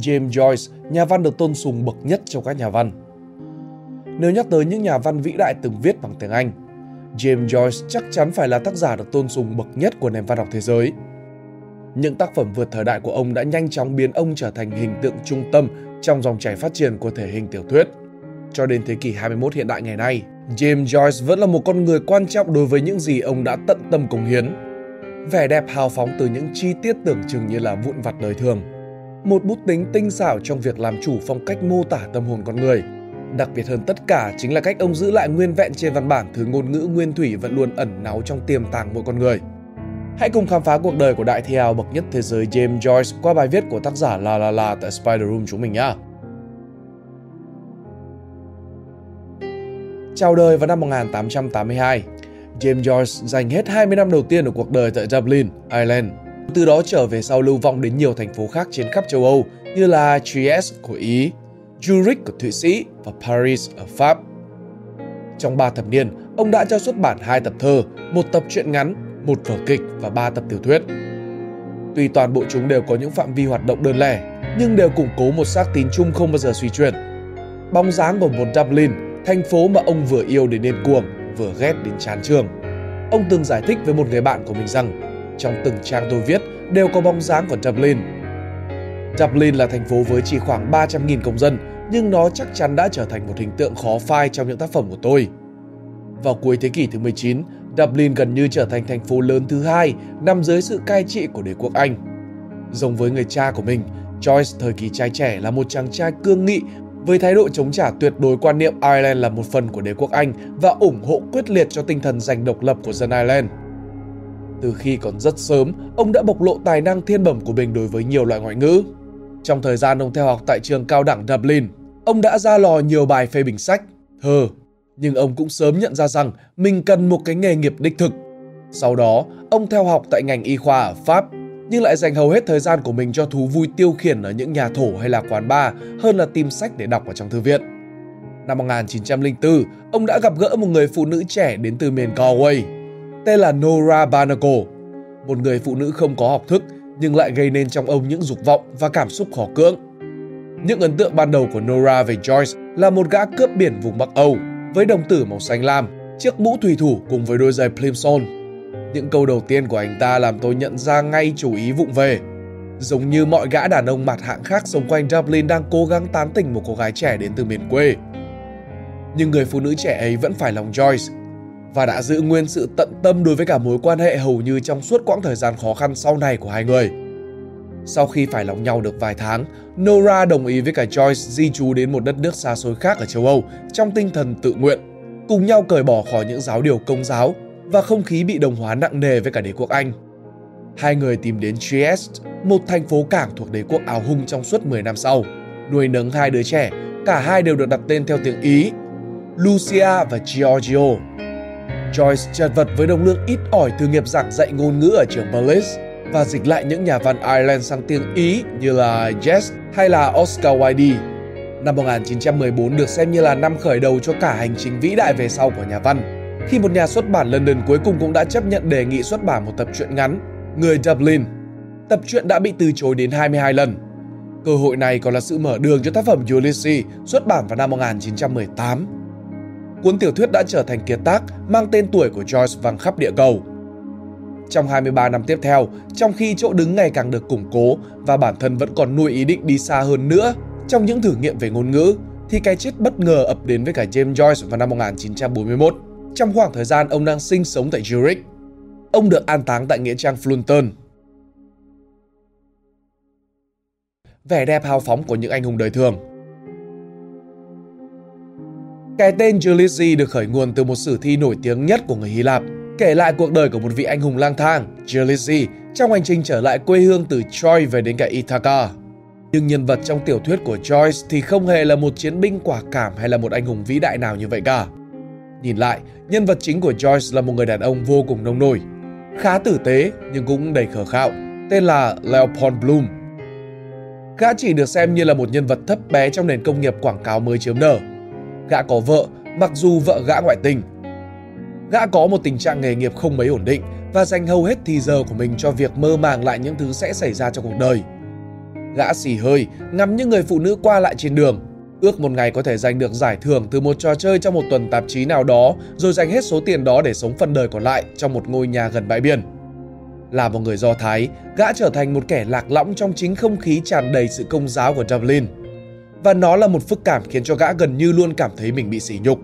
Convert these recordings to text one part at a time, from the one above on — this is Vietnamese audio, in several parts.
James Joyce, nhà văn được tôn sùng bậc nhất trong các nhà văn. Nếu nhắc tới những nhà văn vĩ đại từng viết bằng tiếng Anh, James Joyce chắc chắn phải là tác giả được tôn sùng bậc nhất của nền văn học thế giới. Những tác phẩm vượt thời đại của ông đã nhanh chóng biến ông trở thành hình tượng trung tâm trong dòng chảy phát triển của thể hình tiểu thuyết. Cho đến thế kỷ 21 hiện đại ngày nay, James Joyce vẫn là một con người quan trọng đối với những gì ông đã tận tâm cống hiến. Vẻ đẹp hào phóng từ những chi tiết tưởng chừng như là vụn vặt đời thường. Một bút tính tinh xảo trong việc làm chủ phong cách mô tả tâm hồn con người. Đặc biệt hơn tất cả chính là cách ông giữ lại nguyên vẹn trên văn bản thứ ngôn ngữ nguyên thủy vẫn luôn ẩn náu trong tiềm tàng mỗi con người. Hãy cùng khám phá cuộc đời của đại thi hào bậc nhất thế giới James Joyce qua bài viết của tác giả La La La tại Spider Room chúng mình nhé. Chào đời vào năm 1882, James Joyce dành hết 20 năm đầu tiên ở cuộc đời tại Dublin, Ireland. Từ đó trở về sau lưu vong đến nhiều thành phố khác trên khắp châu Âu như là Trieste của Ý, Zurich của Thụy Sĩ và Paris ở Pháp. Trong 3 thập niên, ông đã cho xuất bản hai tập thơ, một tập truyện ngắn, một vở kịch và ba tập tiểu thuyết. Tuy toàn bộ chúng đều có những phạm vi hoạt động đơn lẻ, nhưng đều củng cố một xác tín chung không bao giờ suy chuyển. Bóng dáng của một Dublin thành phố mà ông vừa yêu đến điên cuồng, vừa ghét đến chán trường. Ông từng giải thích với một người bạn của mình rằng, trong từng trang tôi viết đều có bóng dáng của Dublin. Dublin là thành phố với chỉ khoảng 300.000 công dân, nhưng nó chắc chắn đã trở thành một hình tượng khó phai trong những tác phẩm của tôi. Vào cuối thế kỷ thứ 19, Dublin gần như trở thành thành phố lớn thứ hai nằm dưới sự cai trị của đế quốc Anh. Giống với người cha của mình, Joyce thời kỳ trai trẻ là một chàng trai cương nghị với thái độ chống trả tuyệt đối quan niệm Ireland là một phần của đế quốc Anh và ủng hộ quyết liệt cho tinh thần giành độc lập của dân Ireland. Từ khi còn rất sớm, ông đã bộc lộ tài năng thiên bẩm của mình đối với nhiều loại ngoại ngữ. Trong thời gian ông theo học tại trường cao đẳng Dublin, ông đã ra lò nhiều bài phê bình sách, thơ, nhưng ông cũng sớm nhận ra rằng mình cần một cái nghề nghiệp đích thực. Sau đó, ông theo học tại ngành y khoa ở Pháp nhưng lại dành hầu hết thời gian của mình cho thú vui tiêu khiển ở những nhà thổ hay là quán bar hơn là tìm sách để đọc ở trong thư viện. Năm 1904, ông đã gặp gỡ một người phụ nữ trẻ đến từ miền Galway, tên là Nora Barnacle, một người phụ nữ không có học thức nhưng lại gây nên trong ông những dục vọng và cảm xúc khó cưỡng. Những ấn tượng ban đầu của Nora về Joyce là một gã cướp biển vùng Bắc Âu với đồng tử màu xanh lam, chiếc mũ thủy thủ cùng với đôi giày plimsoll những câu đầu tiên của anh ta làm tôi nhận ra ngay chủ ý vụng về. Giống như mọi gã đàn ông mặt hạng khác xung quanh Dublin đang cố gắng tán tỉnh một cô gái trẻ đến từ miền quê. Nhưng người phụ nữ trẻ ấy vẫn phải lòng Joyce và đã giữ nguyên sự tận tâm đối với cả mối quan hệ hầu như trong suốt quãng thời gian khó khăn sau này của hai người. Sau khi phải lòng nhau được vài tháng, Nora đồng ý với cả Joyce di trú đến một đất nước xa xôi khác ở châu Âu trong tinh thần tự nguyện, cùng nhau cởi bỏ khỏi những giáo điều công giáo và không khí bị đồng hóa nặng nề với cả đế quốc Anh. Hai người tìm đến Trieste, một thành phố cảng thuộc đế quốc Áo Hung trong suốt 10 năm sau. Nuôi nấng hai đứa trẻ, cả hai đều được đặt tên theo tiếng Ý, Lucia và Giorgio. Joyce chật vật với đồng lương ít ỏi từ nghiệp giảng dạy ngôn ngữ ở trường Berlitz và dịch lại những nhà văn Ireland sang tiếng Ý như là Jess hay là Oscar Wilde. Năm 1914 được xem như là năm khởi đầu cho cả hành trình vĩ đại về sau của nhà văn khi một nhà xuất bản London cuối cùng cũng đã chấp nhận đề nghị xuất bản một tập truyện ngắn, Người Dublin. Tập truyện đã bị từ chối đến 22 lần. Cơ hội này còn là sự mở đường cho tác phẩm Ulysses xuất bản vào năm 1918. Cuốn tiểu thuyết đã trở thành kiệt tác mang tên tuổi của Joyce vang khắp địa cầu. Trong 23 năm tiếp theo, trong khi chỗ đứng ngày càng được củng cố và bản thân vẫn còn nuôi ý định đi xa hơn nữa trong những thử nghiệm về ngôn ngữ, thì cái chết bất ngờ ập đến với cả James Joyce vào năm 1941 trong khoảng thời gian ông đang sinh sống tại Zurich. Ông được an táng tại nghĩa trang Flunton. Vẻ đẹp hào phóng của những anh hùng đời thường cái tên Ulysses được khởi nguồn từ một sử thi nổi tiếng nhất của người Hy Lạp, kể lại cuộc đời của một vị anh hùng lang thang, Ulysses, trong hành trình trở lại quê hương từ Troy về đến cả Ithaca. Nhưng nhân vật trong tiểu thuyết của Joyce thì không hề là một chiến binh quả cảm hay là một anh hùng vĩ đại nào như vậy cả. Nhìn lại, nhân vật chính của Joyce là một người đàn ông vô cùng nông nổi, khá tử tế nhưng cũng đầy khờ khạo, tên là Leopold Bloom. Gã chỉ được xem như là một nhân vật thấp bé trong nền công nghiệp quảng cáo mới chớm nở. Gã có vợ, mặc dù vợ gã ngoại tình. Gã có một tình trạng nghề nghiệp không mấy ổn định và dành hầu hết thì giờ của mình cho việc mơ màng lại những thứ sẽ xảy ra trong cuộc đời. Gã xì hơi, ngắm những người phụ nữ qua lại trên đường. Ước một ngày có thể giành được giải thưởng từ một trò chơi trong một tuần tạp chí nào đó, rồi dành hết số tiền đó để sống phần đời còn lại trong một ngôi nhà gần bãi biển. Là một người Do Thái, gã trở thành một kẻ lạc lõng trong chính không khí tràn đầy sự công giáo của Dublin. Và nó là một phức cảm khiến cho gã gần như luôn cảm thấy mình bị sỉ nhục.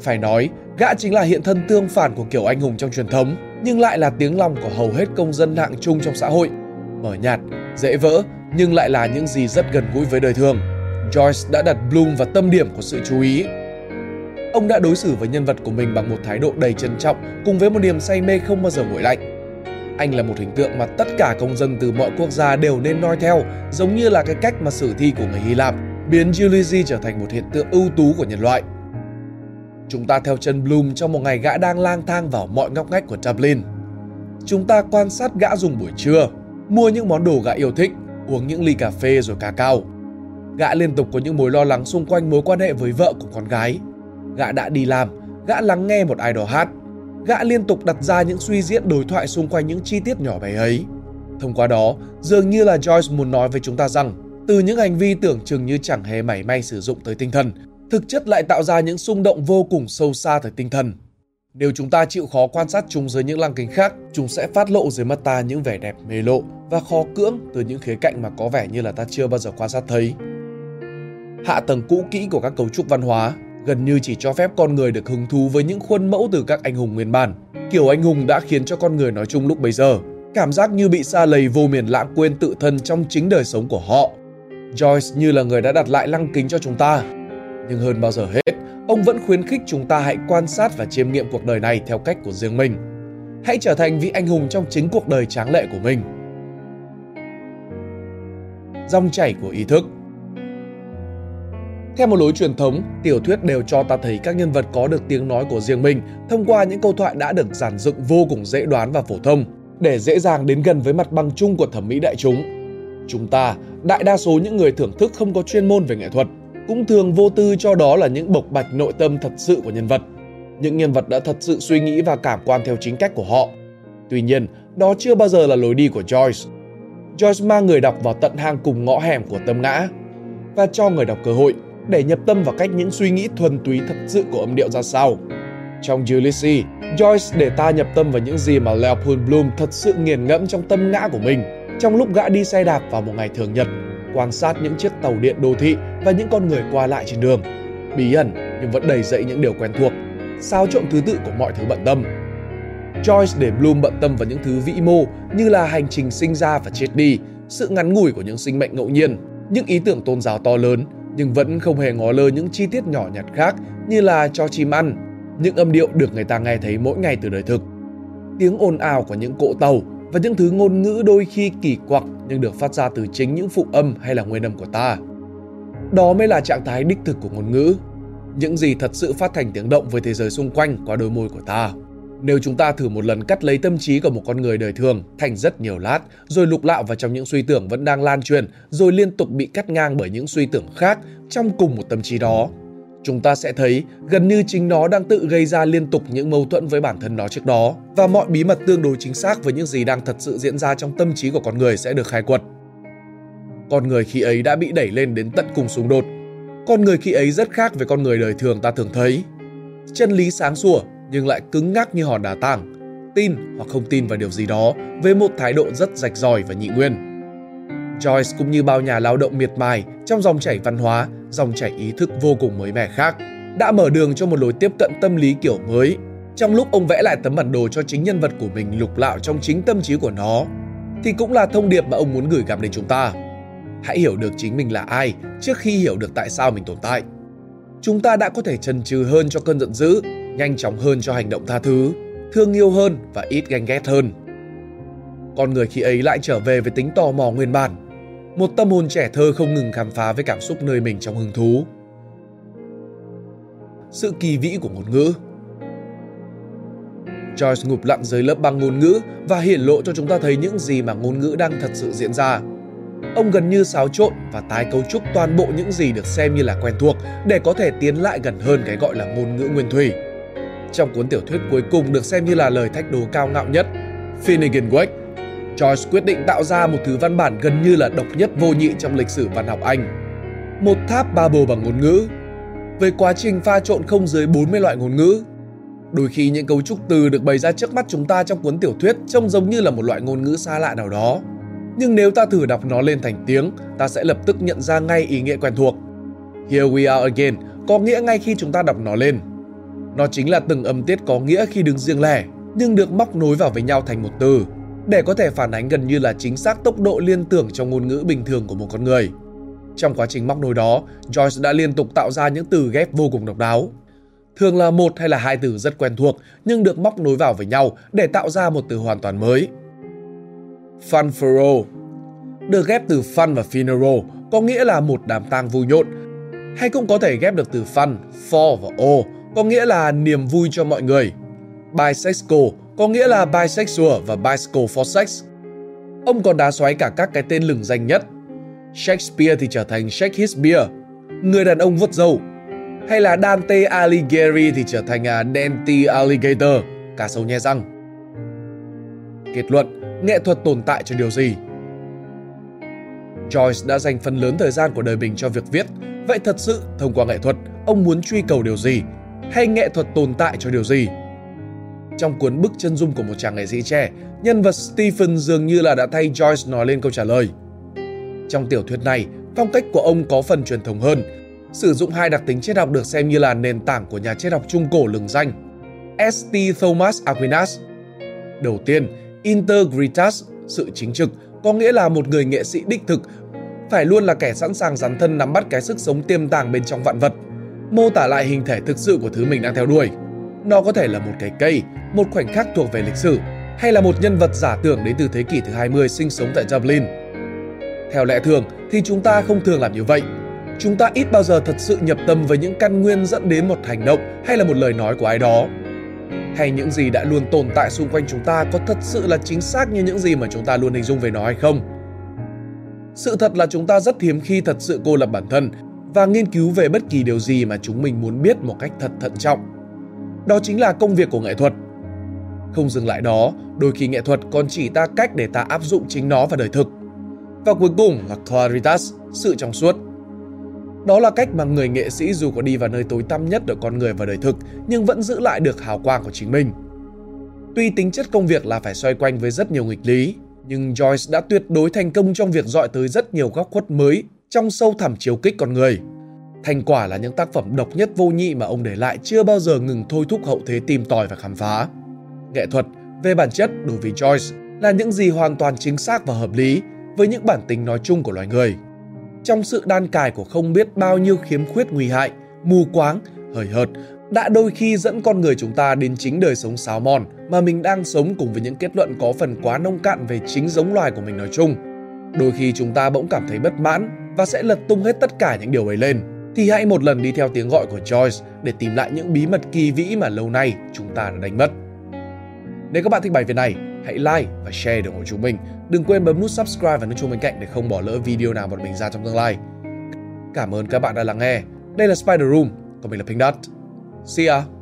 Phải nói, gã chính là hiện thân tương phản của kiểu anh hùng trong truyền thống, nhưng lại là tiếng lòng của hầu hết công dân hạng chung trong xã hội. Mở nhạt, dễ vỡ, nhưng lại là những gì rất gần gũi với đời thường. Joyce đã đặt Bloom vào tâm điểm của sự chú ý. Ông đã đối xử với nhân vật của mình bằng một thái độ đầy trân trọng cùng với một niềm say mê không bao giờ nguội lạnh. Anh là một hình tượng mà tất cả công dân từ mọi quốc gia đều nên noi theo, giống như là cái cách mà sử thi của người Hy Lạp biến Ulysses trở thành một hiện tượng ưu tú của nhân loại. Chúng ta theo chân Bloom trong một ngày gã đang lang thang vào mọi ngóc ngách của Dublin. Chúng ta quan sát gã dùng buổi trưa, mua những món đồ gã yêu thích, uống những ly cà phê rồi cà cao. Gã liên tục có những mối lo lắng xung quanh mối quan hệ với vợ của con gái. Gã đã đi làm, gã lắng nghe một ai đó hát. Gã liên tục đặt ra những suy diễn đối thoại xung quanh những chi tiết nhỏ bé ấy. Thông qua đó, dường như là Joyce muốn nói với chúng ta rằng, từ những hành vi tưởng chừng như chẳng hề mảy may sử dụng tới tinh thần, thực chất lại tạo ra những xung động vô cùng sâu xa tới tinh thần. Nếu chúng ta chịu khó quan sát chúng dưới những lăng kính khác, chúng sẽ phát lộ dưới mắt ta những vẻ đẹp mê lộ và khó cưỡng từ những khía cạnh mà có vẻ như là ta chưa bao giờ quan sát thấy. Hạ tầng cũ kỹ của các cấu trúc văn hóa gần như chỉ cho phép con người được hứng thú với những khuôn mẫu từ các anh hùng nguyên bản. Kiểu anh hùng đã khiến cho con người nói chung lúc bấy giờ cảm giác như bị xa lầy vô miền lãng quên tự thân trong chính đời sống của họ. Joyce như là người đã đặt lại lăng kính cho chúng ta. Nhưng hơn bao giờ hết, ông vẫn khuyến khích chúng ta hãy quan sát và chiêm nghiệm cuộc đời này theo cách của riêng mình. Hãy trở thành vị anh hùng trong chính cuộc đời tráng lệ của mình. Dòng chảy của ý thức theo một lối truyền thống, tiểu thuyết đều cho ta thấy các nhân vật có được tiếng nói của riêng mình thông qua những câu thoại đã được giản dựng vô cùng dễ đoán và phổ thông, để dễ dàng đến gần với mặt bằng chung của thẩm mỹ đại chúng. Chúng ta, đại đa số những người thưởng thức không có chuyên môn về nghệ thuật, cũng thường vô tư cho đó là những bộc bạch nội tâm thật sự của nhân vật. Những nhân vật đã thật sự suy nghĩ và cảm quan theo chính cách của họ. Tuy nhiên, đó chưa bao giờ là lối đi của Joyce. Joyce mang người đọc vào tận hang cùng ngõ hẻm của tâm ngã và cho người đọc cơ hội để nhập tâm vào cách những suy nghĩ thuần túy thật sự của âm điệu ra sao. Trong Ulysses, Joyce để ta nhập tâm vào những gì mà Leopold Bloom thật sự nghiền ngẫm trong tâm ngã của mình trong lúc gã đi xe đạp vào một ngày thường nhật, quan sát những chiếc tàu điện đô thị và những con người qua lại trên đường. Bí ẩn nhưng vẫn đầy dẫy những điều quen thuộc, xáo trộn thứ tự của mọi thứ bận tâm. Joyce để Bloom bận tâm vào những thứ vĩ mô như là hành trình sinh ra và chết đi, sự ngắn ngủi của những sinh mệnh ngẫu nhiên, những ý tưởng tôn giáo to lớn nhưng vẫn không hề ngó lơ những chi tiết nhỏ nhặt khác như là cho chim ăn, những âm điệu được người ta nghe thấy mỗi ngày từ đời thực, tiếng ồn ào của những cỗ tàu và những thứ ngôn ngữ đôi khi kỳ quặc nhưng được phát ra từ chính những phụ âm hay là nguyên âm của ta. Đó mới là trạng thái đích thực của ngôn ngữ, những gì thật sự phát thành tiếng động với thế giới xung quanh qua đôi môi của ta. Nếu chúng ta thử một lần cắt lấy tâm trí của một con người đời thường thành rất nhiều lát, rồi lục lạo vào trong những suy tưởng vẫn đang lan truyền, rồi liên tục bị cắt ngang bởi những suy tưởng khác trong cùng một tâm trí đó, chúng ta sẽ thấy gần như chính nó đang tự gây ra liên tục những mâu thuẫn với bản thân nó trước đó và mọi bí mật tương đối chính xác với những gì đang thật sự diễn ra trong tâm trí của con người sẽ được khai quật. Con người khi ấy đã bị đẩy lên đến tận cùng xung đột. Con người khi ấy rất khác với con người đời thường ta thường thấy. Chân lý sáng sủa nhưng lại cứng ngắc như hòn đá tảng, tin hoặc không tin vào điều gì đó với một thái độ rất rạch ròi và nhị nguyên. Joyce cũng như bao nhà lao động miệt mài trong dòng chảy văn hóa, dòng chảy ý thức vô cùng mới mẻ khác, đã mở đường cho một lối tiếp cận tâm lý kiểu mới. Trong lúc ông vẽ lại tấm bản đồ cho chính nhân vật của mình lục lạo trong chính tâm trí của nó, thì cũng là thông điệp mà ông muốn gửi gắm đến chúng ta. Hãy hiểu được chính mình là ai trước khi hiểu được tại sao mình tồn tại. Chúng ta đã có thể trần chừ hơn cho cơn giận dữ, nhanh chóng hơn cho hành động tha thứ, thương yêu hơn và ít ganh ghét hơn. Con người khi ấy lại trở về với tính tò mò nguyên bản, một tâm hồn trẻ thơ không ngừng khám phá với cảm xúc nơi mình trong hứng thú. Sự kỳ vĩ của ngôn ngữ Joyce ngụp lặn dưới lớp băng ngôn ngữ và hiển lộ cho chúng ta thấy những gì mà ngôn ngữ đang thật sự diễn ra. Ông gần như xáo trộn và tái cấu trúc toàn bộ những gì được xem như là quen thuộc để có thể tiến lại gần hơn cái gọi là ngôn ngữ nguyên thủy. Trong cuốn tiểu thuyết cuối cùng được xem như là lời thách đố cao ngạo nhất, Finnegan Wake, Joyce quyết định tạo ra một thứ văn bản gần như là độc nhất vô nhị trong lịch sử văn học Anh. Một tháp Babel bằng ngôn ngữ. Với quá trình pha trộn không dưới 40 loại ngôn ngữ, đôi khi những cấu trúc từ được bày ra trước mắt chúng ta trong cuốn tiểu thuyết trông giống như là một loại ngôn ngữ xa lạ nào đó. Nhưng nếu ta thử đọc nó lên thành tiếng, ta sẽ lập tức nhận ra ngay ý nghĩa quen thuộc. Here we are again có nghĩa ngay khi chúng ta đọc nó lên. Nó chính là từng âm tiết có nghĩa khi đứng riêng lẻ, nhưng được móc nối vào với nhau thành một từ, để có thể phản ánh gần như là chính xác tốc độ liên tưởng trong ngôn ngữ bình thường của một con người. Trong quá trình móc nối đó, Joyce đã liên tục tạo ra những từ ghép vô cùng độc đáo. Thường là một hay là hai từ rất quen thuộc nhưng được móc nối vào với nhau để tạo ra một từ hoàn toàn mới. Funfurrow được ghép từ fun và funeral có nghĩa là một đám tang vui nhộn hay cũng có thể ghép được từ fun, for và o có nghĩa là niềm vui cho mọi người. Bisexual có nghĩa là bisexual và bicycle for sex. Ông còn đá xoáy cả các cái tên lừng danh nhất. Shakespeare thì trở thành Shakespeare, người đàn ông vuốt râu. Hay là Dante Alighieri thì trở thành à, Dante Alligator, cá sấu nhe răng. Kết luận, nghệ thuật tồn tại cho điều gì? Joyce đã dành phần lớn thời gian của đời mình cho việc viết. Vậy thật sự, thông qua nghệ thuật, ông muốn truy cầu điều gì? Hay nghệ thuật tồn tại cho điều gì? Trong cuốn Bức chân dung của một chàng nghệ sĩ trẻ, nhân vật Stephen dường như là đã thay Joyce nói lên câu trả lời. Trong tiểu thuyết này, phong cách của ông có phần truyền thống hơn, sử dụng hai đặc tính triết học được xem như là nền tảng của nhà triết học trung cổ lừng danh, St. Thomas Aquinas. Đầu tiên, integritas, sự chính trực, có nghĩa là một người nghệ sĩ đích thực phải luôn là kẻ sẵn sàng dán thân nắm bắt cái sức sống tiềm tàng bên trong vạn vật, mô tả lại hình thể thực sự của thứ mình đang theo đuổi. Nó có thể là một cái cây, một khoảnh khắc thuộc về lịch sử, hay là một nhân vật giả tưởng đến từ thế kỷ thứ 20 sinh sống tại Dublin. Theo lẽ thường thì chúng ta không thường làm như vậy. Chúng ta ít bao giờ thật sự nhập tâm với những căn nguyên dẫn đến một hành động hay là một lời nói của ai đó. Hay những gì đã luôn tồn tại xung quanh chúng ta có thật sự là chính xác như những gì mà chúng ta luôn hình dung về nó hay không? Sự thật là chúng ta rất hiếm khi thật sự cô lập bản thân và nghiên cứu về bất kỳ điều gì mà chúng mình muốn biết một cách thật thận trọng. Đó chính là công việc của nghệ thuật. Không dừng lại đó, đôi khi nghệ thuật còn chỉ ta cách để ta áp dụng chính nó vào đời thực. Và cuối cùng là claritas, sự trong suốt. Đó là cách mà người nghệ sĩ dù có đi vào nơi tối tăm nhất của con người và đời thực nhưng vẫn giữ lại được hào quang của chính mình. Tuy tính chất công việc là phải xoay quanh với rất nhiều nghịch lý, nhưng Joyce đã tuyệt đối thành công trong việc dọi tới rất nhiều góc khuất mới trong sâu thẳm chiếu kích con người. Thành quả là những tác phẩm độc nhất vô nhị mà ông để lại chưa bao giờ ngừng thôi thúc hậu thế tìm tòi và khám phá. Nghệ thuật, về bản chất đối với Joyce, là những gì hoàn toàn chính xác và hợp lý với những bản tính nói chung của loài người. Trong sự đan cài của không biết bao nhiêu khiếm khuyết nguy hại, mù quáng, hời hợt, đã đôi khi dẫn con người chúng ta đến chính đời sống xáo mòn mà mình đang sống cùng với những kết luận có phần quá nông cạn về chính giống loài của mình nói chung. Đôi khi chúng ta bỗng cảm thấy bất mãn và sẽ lật tung hết tất cả những điều ấy lên. Thì hãy một lần đi theo tiếng gọi của Joyce để tìm lại những bí mật kỳ vĩ mà lâu nay chúng ta đã đánh mất. Nếu các bạn thích bài viết này, hãy like và share để ủng hộ chúng mình. Đừng quên bấm nút subscribe và nút chuông bên cạnh để không bỏ lỡ video nào bọn mình ra trong tương lai. Cảm ơn các bạn đã lắng nghe. Đây là Spider Room, còn mình là Pink Dot. See ya!